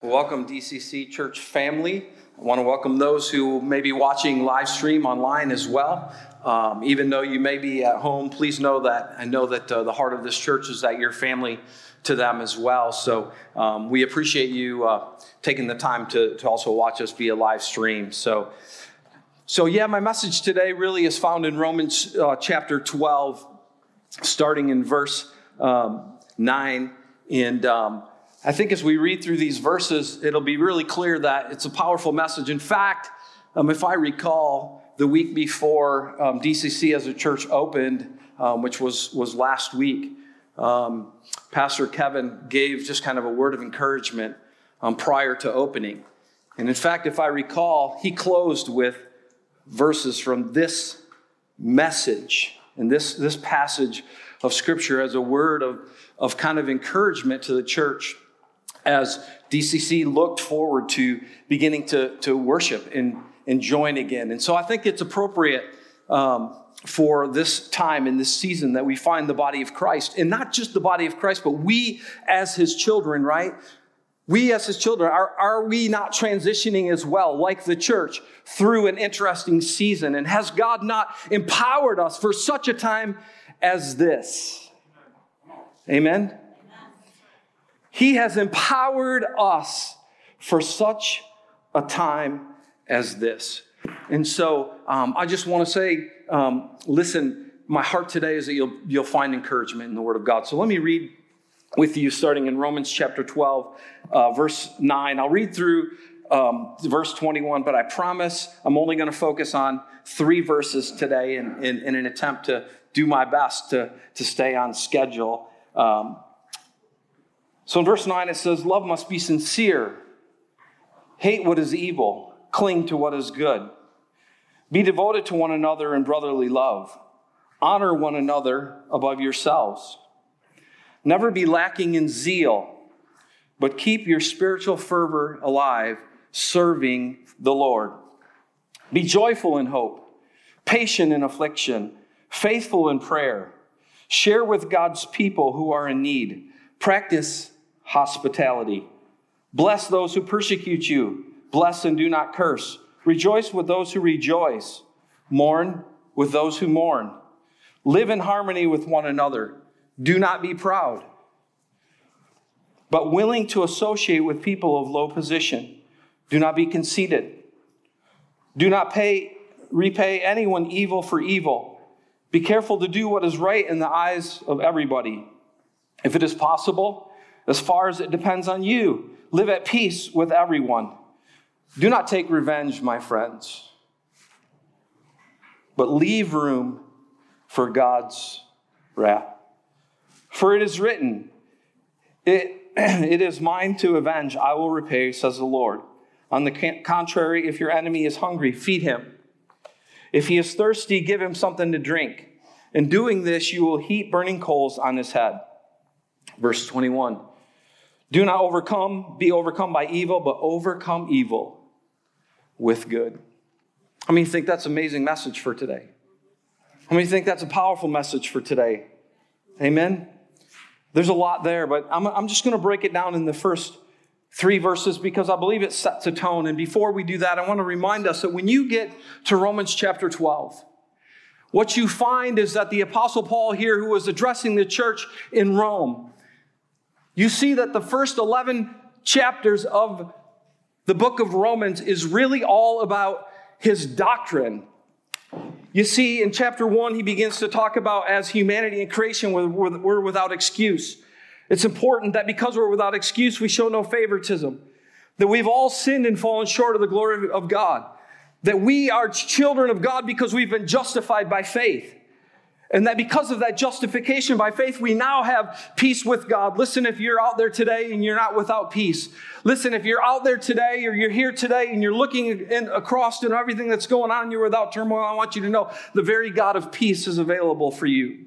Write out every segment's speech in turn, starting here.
Welcome, DCC Church family. I want to welcome those who may be watching live stream online as well. Um, even though you may be at home, please know that I know that uh, the heart of this church is that your family to them as well. So um, we appreciate you uh, taking the time to, to also watch us via live stream. So, so yeah, my message today really is found in Romans uh, chapter 12, starting in verse um, 9. And um, I think as we read through these verses, it'll be really clear that it's a powerful message. In fact, um, if I recall, the week before um, DCC as a church opened, um, which was, was last week, um, Pastor Kevin gave just kind of a word of encouragement um, prior to opening. And in fact, if I recall, he closed with verses from this message and this, this passage of Scripture as a word of, of kind of encouragement to the church as DCC looked forward to beginning to, to worship and, and join again. And so I think it's appropriate um, for this time in this season that we find the body of Christ, and not just the body of Christ, but we as his children, right? We as his children, are, are we not transitioning as well, like the church, through an interesting season? And has God not empowered us for such a time as this? Amen? He has empowered us for such a time as this. And so um, I just want to say, um, listen, my heart today is that you'll, you'll find encouragement in the Word of God. So let me read with you starting in Romans chapter 12, uh, verse 9. I'll read through um, verse 21, but I promise I'm only going to focus on three verses today in, in, in, an attempt to do my best to, to stay on schedule. Um, so in verse 9, it says, Love must be sincere. Hate what is evil. Cling to what is good. Be devoted to one another in brotherly love. Honor one another above yourselves. Never be lacking in zeal, but keep your spiritual fervor alive, serving the Lord. Be joyful in hope, patient in affliction, faithful in prayer. Share with God's people who are in need. Practice hospitality. Bless those who persecute you. Bless and do not curse. Rejoice with those who rejoice. Mourn with those who mourn. Live in harmony with one another. Do not be proud, but willing to associate with people of low position. Do not be conceited. Do not pay, repay anyone evil for evil. Be careful to do what is right in the eyes of everybody. If it is possible, as far as it depends on you. Live at peace with everyone. Do not take revenge, my friends, but leave room for God's wrath. For it is written, it, it is mine to avenge, I will repay, says the Lord. On the contrary, if your enemy is hungry, feed him. If he is thirsty, give him something to drink. In doing this, you will heap burning coals on his head. Verse 21. Do not overcome, be overcome by evil, but overcome evil with good. How many think that's an amazing message for today? How many think that's a powerful message for today? Amen? There's a lot there, but I'm, I'm just going to break it down in the first three verses because I believe it sets a tone. And before we do that, I want to remind us that when you get to Romans chapter 12, what you find is that the Apostle Paul here, who was addressing the church in Rome, you see that the first 11 chapters of the book of Romans is really all about his doctrine. You see, in chapter one, he begins to talk about as humanity and creation, we're, we're without excuse. It's important that because we're without excuse, we show no favoritism. That we've all sinned and fallen short of the glory of God. That we are children of God because we've been justified by faith. And that because of that justification by faith, we now have peace with God. Listen, if you're out there today and you're not without peace, listen, if you're out there today or you're here today and you're looking in, across and everything that's going on you're without turmoil, I want you to know the very God of peace is available for you.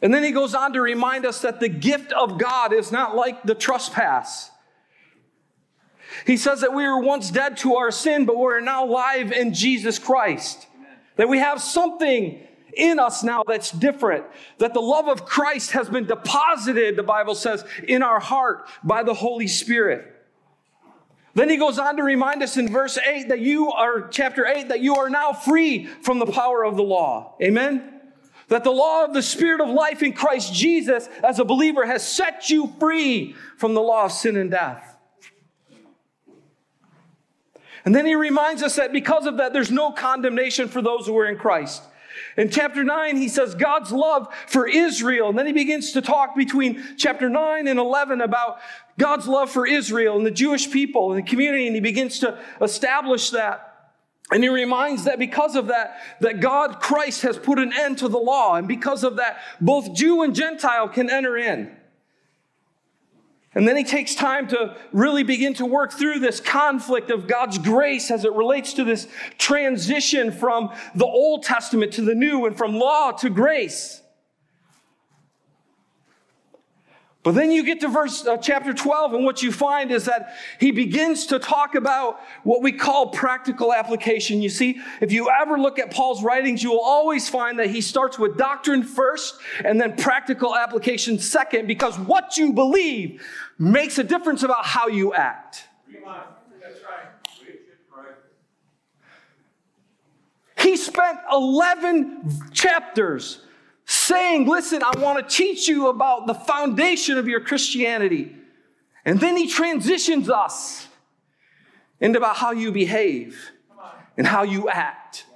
And then he goes on to remind us that the gift of God is not like the trespass. He says that we were once dead to our sin, but we're now alive in Jesus Christ. That we have something in us now that's different. That the love of Christ has been deposited, the Bible says, in our heart by the Holy Spirit. Then he goes on to remind us in verse 8 that you are, chapter 8, that you are now free from the power of the law. Amen? That the law of the Spirit of life in Christ Jesus as a believer has set you free from the law of sin and death. And then he reminds us that because of that, there's no condemnation for those who are in Christ. In chapter 9, he says God's love for Israel. And then he begins to talk between chapter 9 and 11 about God's love for Israel and the Jewish people and the community. And he begins to establish that. And he reminds that because of that, that God, Christ, has put an end to the law. And because of that, both Jew and Gentile can enter in. And then he takes time to really begin to work through this conflict of God's grace as it relates to this transition from the Old Testament to the New and from law to grace. But then you get to verse uh, chapter 12 and what you find is that he begins to talk about what we call practical application. You see, if you ever look at Paul's writings, you will always find that he starts with doctrine first and then practical application second because what you believe makes a difference about how you act. He spent 11 chapters saying, Listen, I want to teach you about the foundation of your Christianity. And then he transitions us into about how you behave and how you act.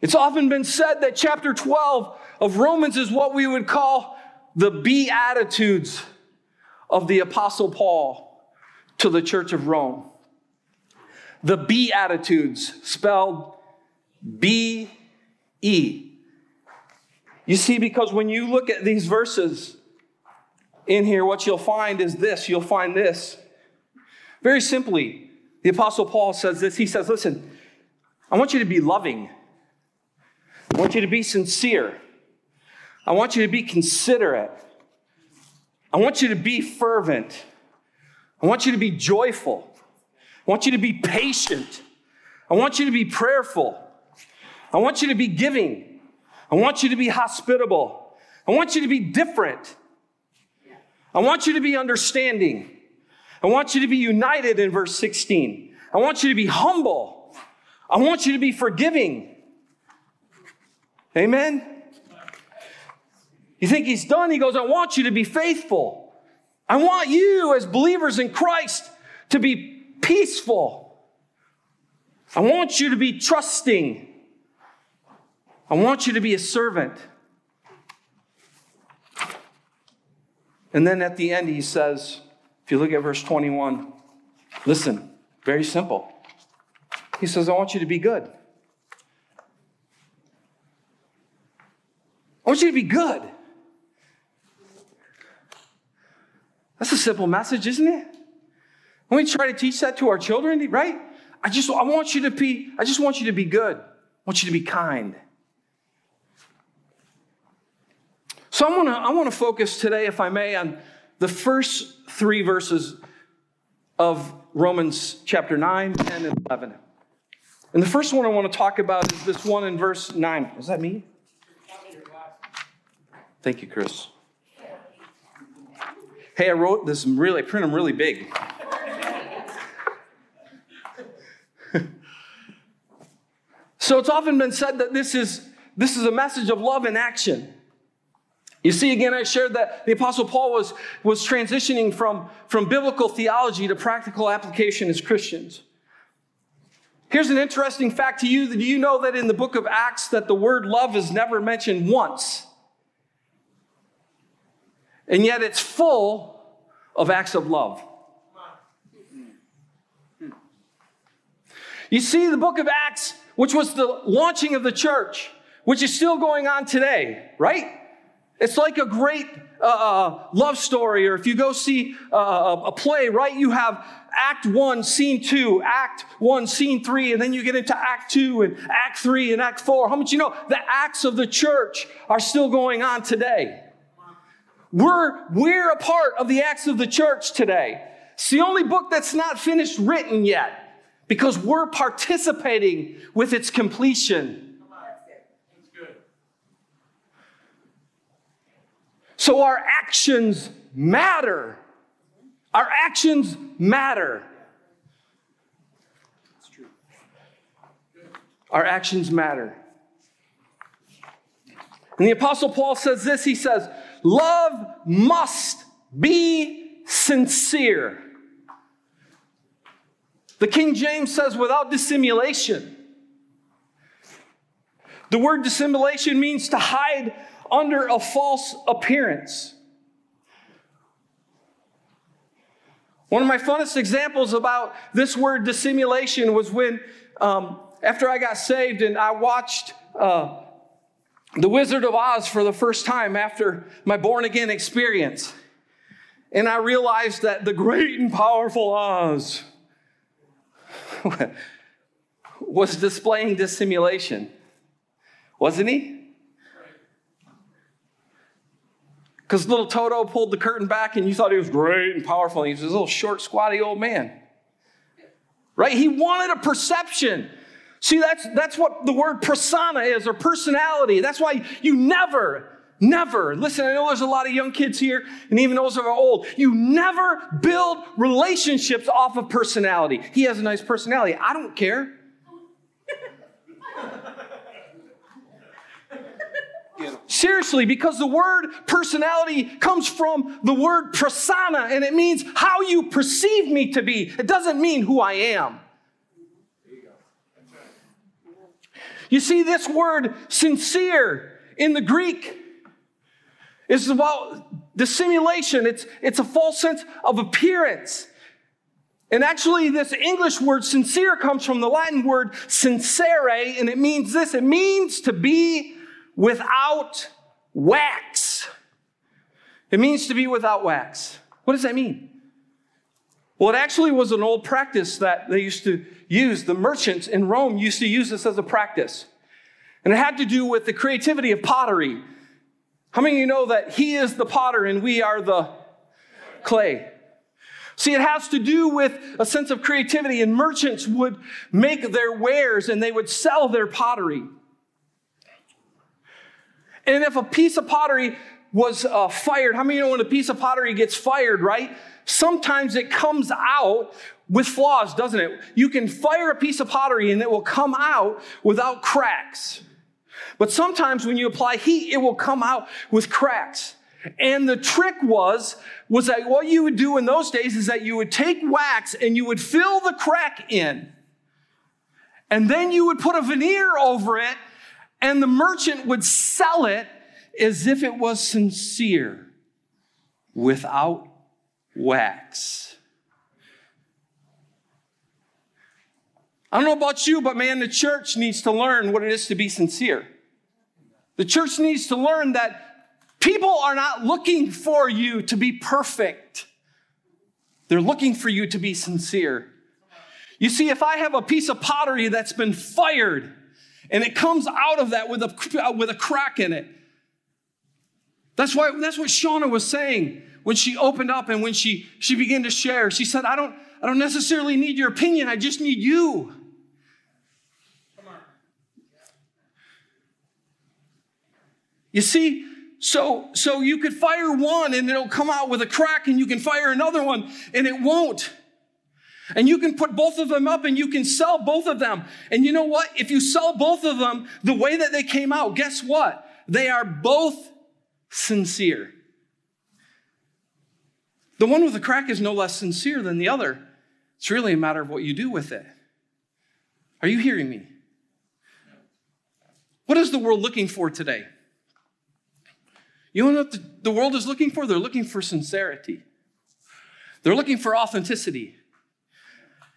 It's often been said that chapter 12 of Romans is what we would call the Beatitudes of the Apostle Paul to the church of Rome. The Beatitudes, spelled B E. You see, because when you look at these verses in here, what you'll find is this you'll find this. Very simply, the Apostle Paul says this. He says, Listen, I want you to be loving, I want you to be sincere, I want you to be considerate, I want you to be fervent, I want you to be joyful, I want you to be patient, I want you to be prayerful. I want you to be giving. I want you to be hospitable. I want you to be different. I want you to be understanding. I want you to be united in verse 16. I want you to be humble. I want you to be forgiving. Amen? You think he's done? He goes, I want you to be faithful. I want you, as believers in Christ, to be peaceful. I want you to be trusting. I want you to be a servant. And then at the end, he says, if you look at verse 21, listen, very simple. He says, I want you to be good. I want you to be good. That's a simple message, isn't it? When we try to teach that to our children, right? I just I want you to be, I just want you to be good. I want you to be kind. So I want to I want to focus today, if I may, on the first three verses of Romans chapter 9, 10, and 11. And the first one I want to talk about is this one in verse 9. Is that me? Thank you, Chris. Hey, I wrote this really, I print them really big. so it's often been said that this is, this is a message of love in action. You see, again, I shared that the Apostle Paul was, was transitioning from, from biblical theology to practical application as Christians. Here's an interesting fact to you. Do you know that in the book of Acts that the word love is never mentioned once? And yet it's full of acts of love. You see, the book of Acts, which was the launching of the church, which is still going on today, right? It's like a great uh, uh, love story, or if you go see uh, a play, right? You have act one, scene two, act one, scene three, and then you get into act two and act three and act four. How much you know the acts of the church are still going on today? We're, we're a part of the acts of the church today. It's the only book that's not finished written yet because we're participating with its completion. So our actions matter. Our actions matter. Our actions matter. And the Apostle Paul says this he says, Love must be sincere. The King James says, without dissimulation. The word dissimulation means to hide under a false appearance. One of my funnest examples about this word dissimulation was when, um, after I got saved and I watched uh, The Wizard of Oz for the first time after my born again experience. And I realized that the great and powerful Oz was displaying dissimulation, wasn't he? Because little Toto pulled the curtain back and you thought he was great and powerful. And he was this little short, squatty old man. Right? He wanted a perception. See, that's, that's what the word persona is, or personality. That's why you never, never, listen, I know there's a lot of young kids here, and even those that are old, you never build relationships off of personality. He has a nice personality. I don't care. Seriously, because the word personality comes from the word persona, and it means how you perceive me to be. It doesn't mean who I am. You see, this word sincere in the Greek is about dissimulation. It's, it's a false sense of appearance. And actually, this English word sincere comes from the Latin word sincere, and it means this it means to be without wax. It means to be without wax. What does that mean? Well, it actually was an old practice that they used to use. The merchants in Rome used to use this as a practice. And it had to do with the creativity of pottery. How many of you know that He is the potter and we are the clay? See, it has to do with a sense of creativity, and merchants would make their wares and they would sell their pottery. And if a piece of pottery was uh, fired, how many you know when a piece of pottery gets fired, right? Sometimes it comes out with flaws, doesn't it? You can fire a piece of pottery and it will come out without cracks. But sometimes when you apply heat, it will come out with cracks. And the trick was, was that what you would do in those days is that you would take wax and you would fill the crack in. And then you would put a veneer over it and the merchant would sell it as if it was sincere without wax. I don't know about you, but man, the church needs to learn what it is to be sincere. The church needs to learn that people are not looking for you to be perfect, they're looking for you to be sincere. You see, if I have a piece of pottery that's been fired and it comes out of that with a, with a crack in it, that's, why, that's what Shauna was saying when she opened up and when she, she began to share. She said, I don't, I don't necessarily need your opinion, I just need you. You see, so so you could fire one and it'll come out with a crack, and you can fire another one and it won't. And you can put both of them up and you can sell both of them. And you know what? If you sell both of them the way that they came out, guess what? They are both sincere. The one with the crack is no less sincere than the other. It's really a matter of what you do with it. Are you hearing me? What is the world looking for today? You know what the, world is looking for? They're looking for sincerity, they're looking for authenticity.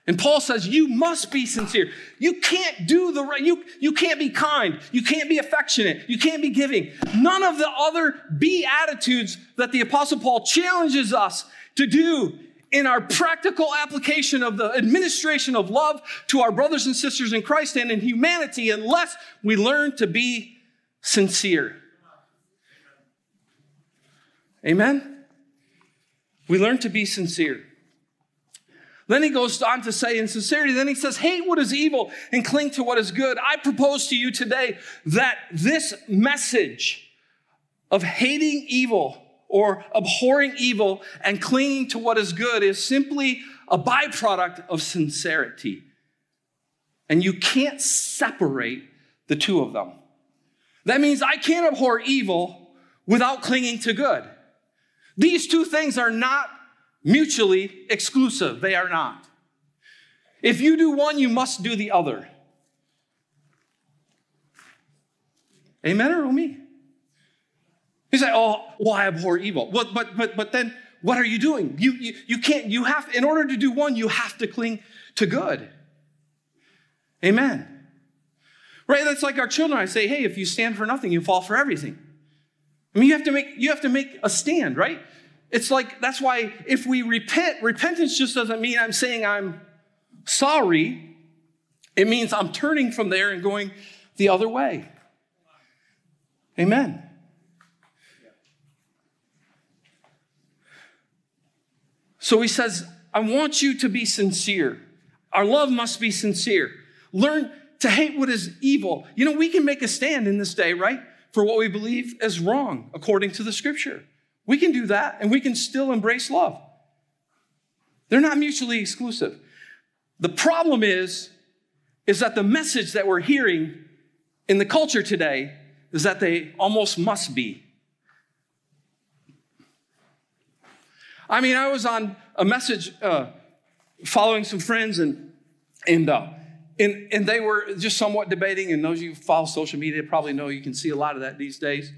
And Paul says, you must be sincere. You can't do the right, you, you can't be kind. You can't be affectionate. You can't be giving. None of the other be attitudes that the apostle Paul challenges us to do in our practical application of the administration of love to our brothers and sisters in Christ and in humanity unless we learn to be sincere. Amen? We learn to be sincere. Then he goes on to say, in sincerity, then he says, hate what is evil and cling to what is good. I propose to you today that this message of hating evil or abhorring evil and clinging to what is good is simply a byproduct of sincerity. And you can't separate the two of them. That means I can't abhor evil without clinging to good. These two things are not mutually exclusive. They are not. If you do one, you must do the other. Amen or me? He said, "Oh, well, I abhor evil." Well, but but but then what are you doing? You, you you can't. You have in order to do one, you have to cling to good. Amen. Right? That's like our children. I say, "Hey, if you stand for nothing, you fall for everything." I mean, you have to make you have to make a stand, right? It's like that's why if we repent, repentance just doesn't mean I'm saying I'm sorry. It means I'm turning from there and going the other way. Amen. So he says, I want you to be sincere. Our love must be sincere. Learn to hate what is evil. You know, we can make a stand in this day, right? For what we believe is wrong according to the scripture. We can do that and we can still embrace love. They're not mutually exclusive. The problem is, is that the message that we're hearing in the culture today is that they almost must be. I mean, I was on a message uh, following some friends, and and, uh, and and they were just somewhat debating. And those of you who follow social media probably know you can see a lot of that these days.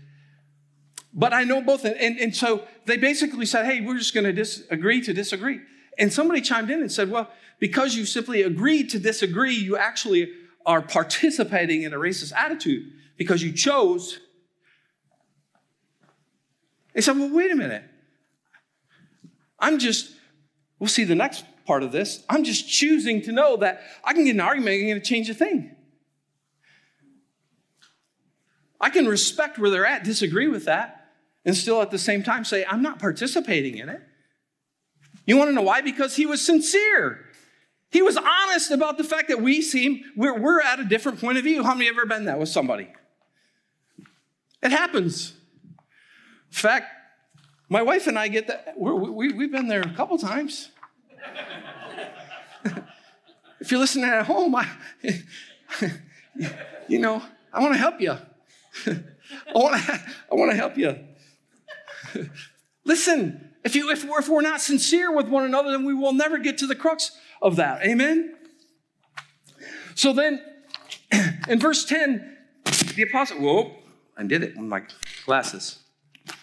But I know both, and, and so they basically said, "Hey, we're just going to disagree to disagree." And somebody chimed in and said, "Well, because you simply agreed to disagree, you actually are participating in a racist attitude." because you chose. They said, well, wait a minute. I'm just, we'll see the next part of this. I'm just choosing to know that I can get an argument, going to change a thing. I can respect where they're at, disagree with that, and still at the same time say, I'm not participating in it. You want to know why? Because he was sincere. He was honest about the fact that we seem, we're, we're at a different point of view. How many have ever been that with somebody? It happens. In fact, my wife and I get that. we we, have been there a couple times. if you're listening at home, I, you know, I want to help you. I want to, I want to help you. Listen, if, you, if, we're, if we're not sincere with one another, then we will never get to the crux of that. Amen? So then, in verse 10, the apostle, whoa, I did it with my glasses.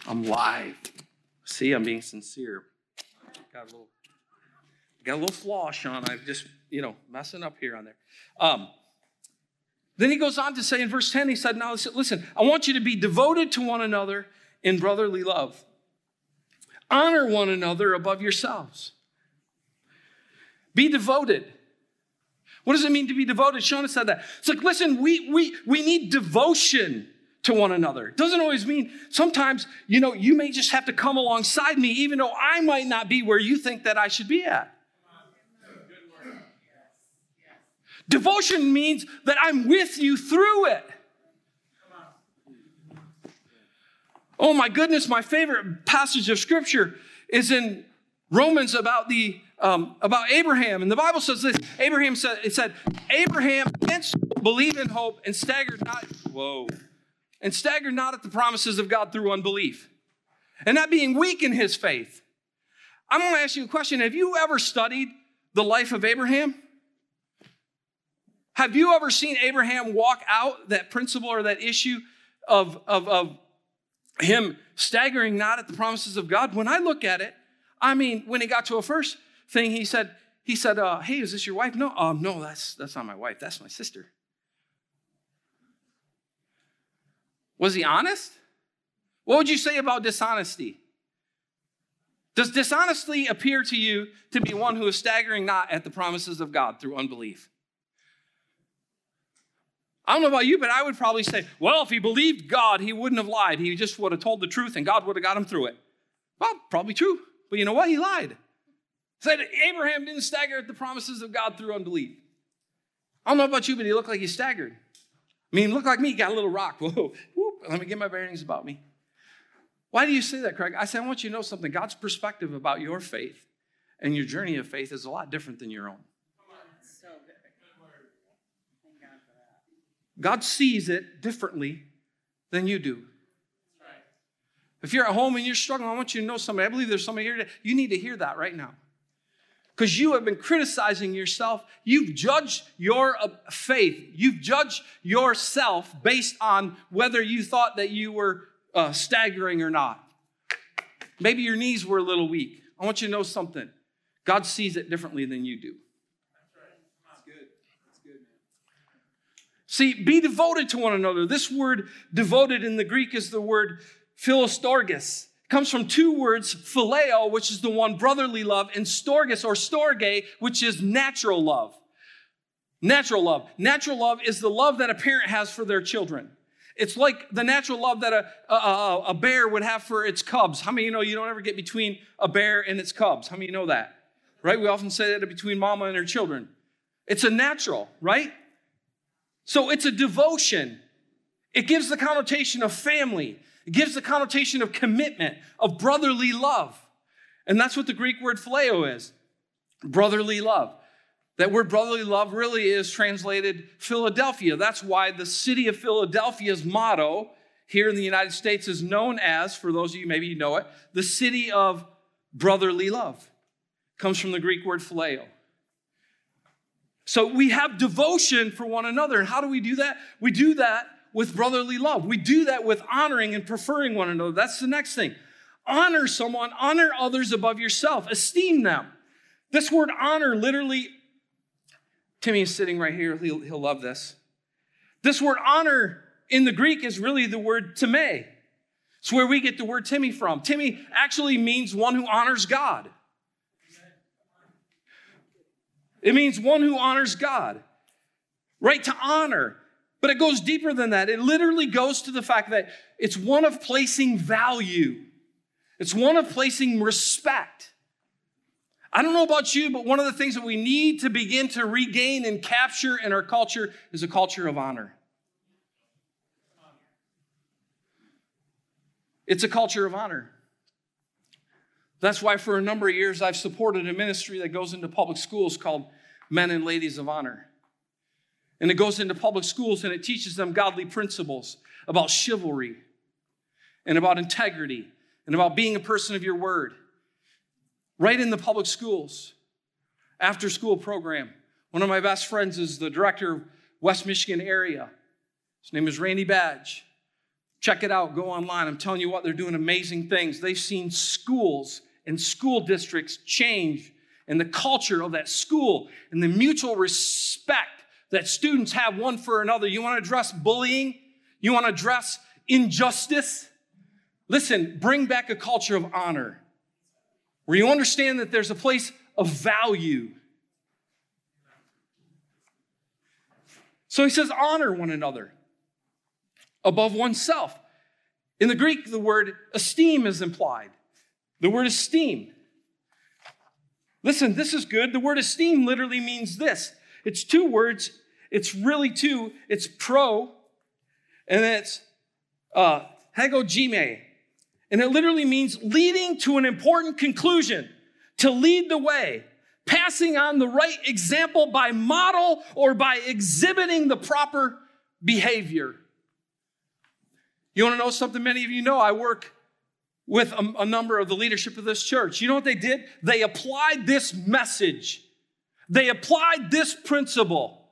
I'm live. See, I'm being sincere. Got a little, got a little flaw, Sean. I'm just, you know, messing up here on there. Um, then he goes on to say in verse 10, he said, Now listen, I want you to be devoted to one another in brotherly love. Honor one another above yourselves. Be devoted. What does it mean to be devoted? Shona said that. It's like, listen, we, we, we need devotion to one another. It doesn't always mean, sometimes, you know, you may just have to come alongside me, even though I might not be where you think that I should be at. Devotion means that I'm with you through it. Oh my goodness, my favorite passage of scripture is in Romans about the um, about Abraham. And the Bible says this Abraham said, it said, Abraham against believe in hope and staggered not. Whoa and stagger not at the promises of God through unbelief, and not being weak in his faith. I'm going to ask you a question. Have you ever studied the life of Abraham? Have you ever seen Abraham walk out that principle or that issue of, of, of him staggering not at the promises of God? When I look at it, I mean, when he got to a first thing, he said, he said, uh, hey, is this your wife? No, um, no, that's, that's not my wife. That's my sister. Was he honest? What would you say about dishonesty? Does dishonesty appear to you to be one who is staggering not at the promises of God through unbelief? I don't know about you, but I would probably say, well, if he believed God, he wouldn't have lied. He just would have told the truth and God would have got him through it. Well, probably true. But you know what? He lied. Said Abraham didn't stagger at the promises of God through unbelief. I don't know about you, but he looked like he staggered. I mean, look like me, got a little rock. Whoa, whoop, let me get my bearings about me. Why do you say that, Craig? I say, I want you to know something. God's perspective about your faith and your journey of faith is a lot different than your own. God sees it differently than you do. If you're at home and you're struggling, I want you to know somebody. I believe there's somebody here today. You need to hear that right now. Because you have been criticizing yourself. You've judged your uh, faith. You've judged yourself based on whether you thought that you were uh, staggering or not. Maybe your knees were a little weak. I want you to know something. God sees it differently than you do. See, be devoted to one another. This word devoted in the Greek is the word philostorgis. It comes from two words, phileo, which is the one brotherly love, and storgis or storge, which is natural love. Natural love. Natural love is the love that a parent has for their children. It's like the natural love that a, a, a, bear would have for its cubs. How many you know you don't ever get between a bear and its cubs? How many you know that? Right? We often say that between mama and her children. It's a natural, right? So it's a devotion. It gives the connotation of family, it gives the connotation of commitment, of brotherly love. And that's what the Greek word phileo is brotherly love. That word brotherly love really is translated Philadelphia. That's why the city of Philadelphia's motto here in the United States is known as, for those of you maybe you know it, the city of brotherly love. Comes from the Greek word phileo. So we have devotion for one another. And how do we do that? We do that with brotherly love. We do that with honoring and preferring one another. That's the next thing. Honor someone, honor others above yourself, esteem them. This word honor literally, Timmy is sitting right here, he'll, he'll love this. This word honor in the Greek is really the word tame. It's where we get the word Timmy from. Timmy actually means one who honors God. It means one who honors God. Right to honor. But it goes deeper than that. It literally goes to the fact that it's one of placing value, it's one of placing respect. I don't know about you, but one of the things that we need to begin to regain and capture in our culture is a culture of honor. It's a culture of honor. That's why for a number of years I've supported a ministry that goes into public schools called Men and Ladies of Honor. And it goes into public schools and it teaches them godly principles about chivalry and about integrity and about being a person of your word. Right in the public schools, after school program. One of my best friends is the director of West Michigan area. His name is Randy Badge. Check it out, go online. I'm telling you what, they're doing amazing things. They've seen schools and school districts change and the culture of that school and the mutual respect that students have one for another. You want to address bullying? You want to address injustice? Listen, bring back a culture of honor where you understand that there's a place of value. So he says, honor one another above oneself. In the Greek, the word esteem is implied. The word esteem. Listen, this is good. The word esteem literally means this it's two words. It's really two. It's pro, and it's uh, hagogime. And it literally means leading to an important conclusion, to lead the way, passing on the right example by model or by exhibiting the proper behavior. You want to know something many of you know? I work with a, a, number of the leadership of this church. You know what they did? They applied this message, they applied this principle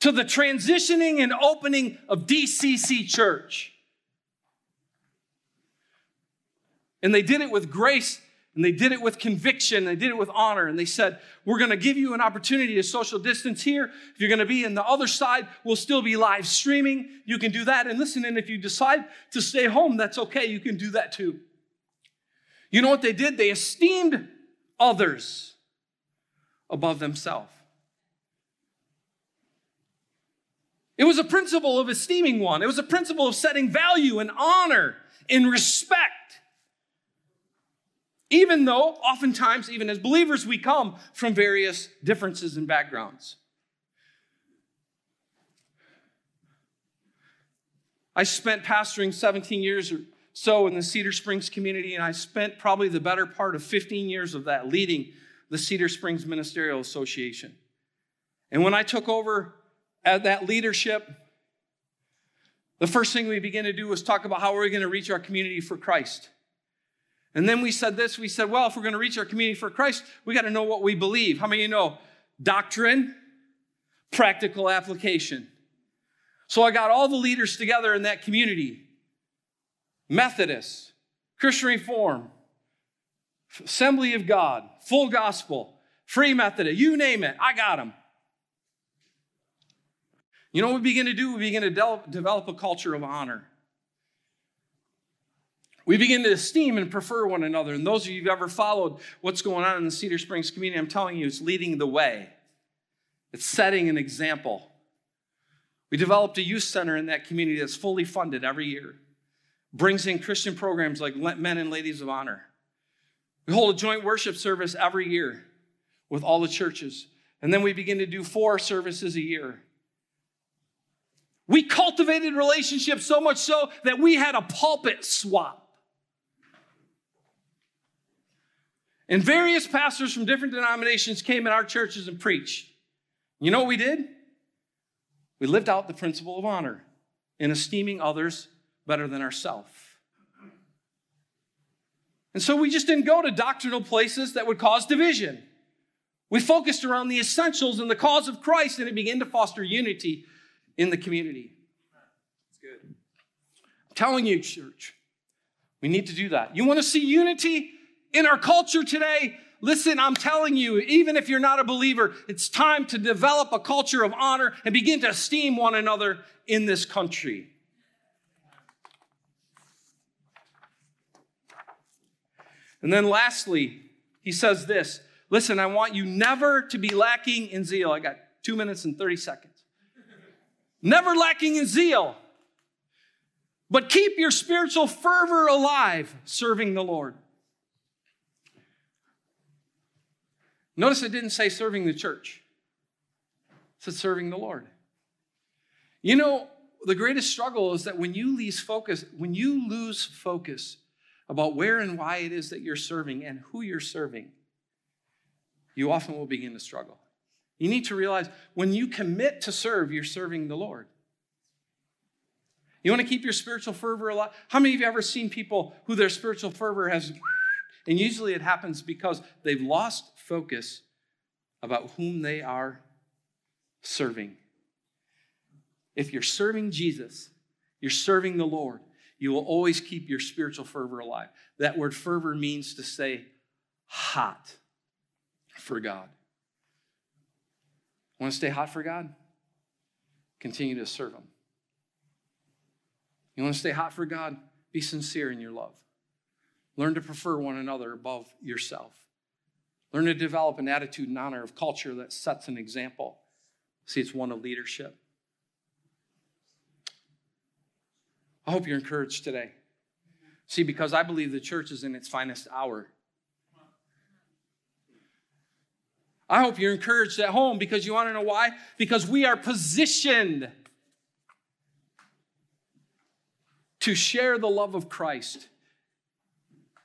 to the transitioning and opening of DCC Church. And they did it with grace and they did it with conviction, they did it with honor, and they said, We're gonna give you an opportunity to social distance here. If you're gonna be in the other side, we'll still be live streaming. You can do that. And listen, and if you decide to stay home, that's okay. You can do that too. You know what they did? They esteemed others above themselves. It was a principle of esteeming one, it was a principle of setting value and honor and respect even though oftentimes, even as believers, we come from various differences and backgrounds. I spent pastoring 17 years or so in the Cedar Springs community, and I spent probably the better part of 15 years of that leading the Cedar Springs Ministerial Association. And when I took over at that leadership, the first thing we began to do was talk about how we're going to reach our community for Christ. And then we said this we said, well, if we're going to reach our community for Christ, we got to know what we believe. How many you know doctrine, practical application? So I got all the leaders together in that community Methodist, Christian Reform, Assembly of God, Full Gospel, Free Methodist, you name it, I got them. You know what we begin to do? We begin to de- develop a culture of honor. We begin to esteem and prefer one another. And those of you who've ever followed what's going on in the Cedar Springs community, I'm telling you, it's leading the way. It's setting an example. We developed a youth center in that community that's fully funded every year brings in Christian programs like Men and Ladies of Honor. We hold a joint worship service every year with all the churches. And then we begin to do four services a year. We cultivated relationships so much so that we had a pulpit swap. And various pastors from different denominations came in our churches and preached. You know what we did? We lived out the principle of honor in esteeming others better than ourselves. And so we just didn't go to doctrinal places that would cause division. We focused around the essentials and the cause of Christ, and it began to foster unity in the community. That's good. I'm telling you, church, we need to do that. You want to see unity in our culture today? Listen, I'm telling you, even if you're not a believer, it's time to develop a culture of honor and begin to esteem one another in this country. And then lastly, he says this Listen, I want you never to be lacking in zeal. I got two minutes and 30 seconds. never lacking in zeal, but keep your spiritual fervor alive serving the Lord. Notice it didn't say serving the church, it said serving the Lord. You know, the greatest struggle is that when you lose focus, when you lose focus about where and why it is that you're serving and who you're serving, you often will begin to struggle. You need to realize when you commit to serve, you're serving the Lord. You want to keep your spiritual fervor alive? How many of you ever seen people who their spiritual fervor has, and usually it happens because they've lost focus about whom they are serving. If you're serving Jesus, you're serving the Lord, you will always keep your spiritual fervor alive. That word fervor means to stay hot for God. Want to stay hot for God? Continue to serve Him. You want to stay hot for God? Be sincere in your love. Learn to prefer one another above yourself. Learn to develop an attitude and honor of culture that sets an example. See, it's one of leadership. I hope you're encouraged today. See, because I believe the church is in its finest hour. I hope you're encouraged at home because you want to know why? Because we are positioned to share the love of Christ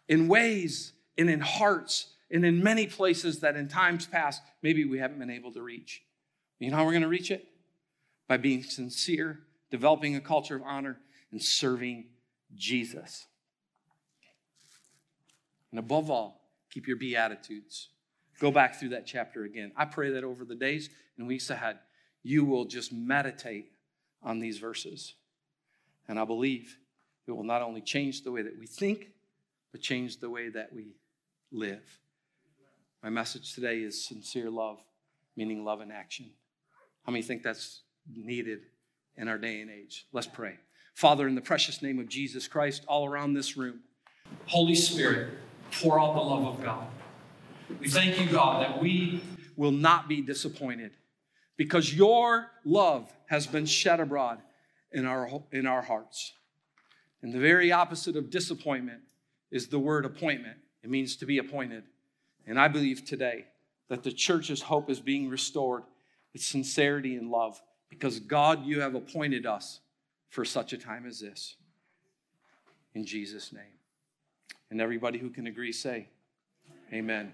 in ways and in hearts and in many places that in times past maybe we haven't been able to reach. You know how we're going to reach it? By being sincere, developing a culture of honor, and serving Jesus. And above all, keep your beatitudes. Go back through that chapter again. I pray that over the days and weeks ahead, you will just meditate on these verses. And I believe it will not only change the way that we think, but change the way that we live. My message today is sincere love, meaning love in action. How many think that's needed in our day and age? Let's pray. Father, in the precious name of Jesus Christ, all around this room, Holy Spirit, pour out the love of God. We thank you, God, that we will not be disappointed because your love has been shed abroad in our, in our hearts. And the very opposite of disappointment is the word appointment. It means to be appointed. And I believe today that the church's hope is being restored with sincerity and love because God, you have appointed us for such a time as this. in Jesus' name. And everybody who can agree, say, Amen.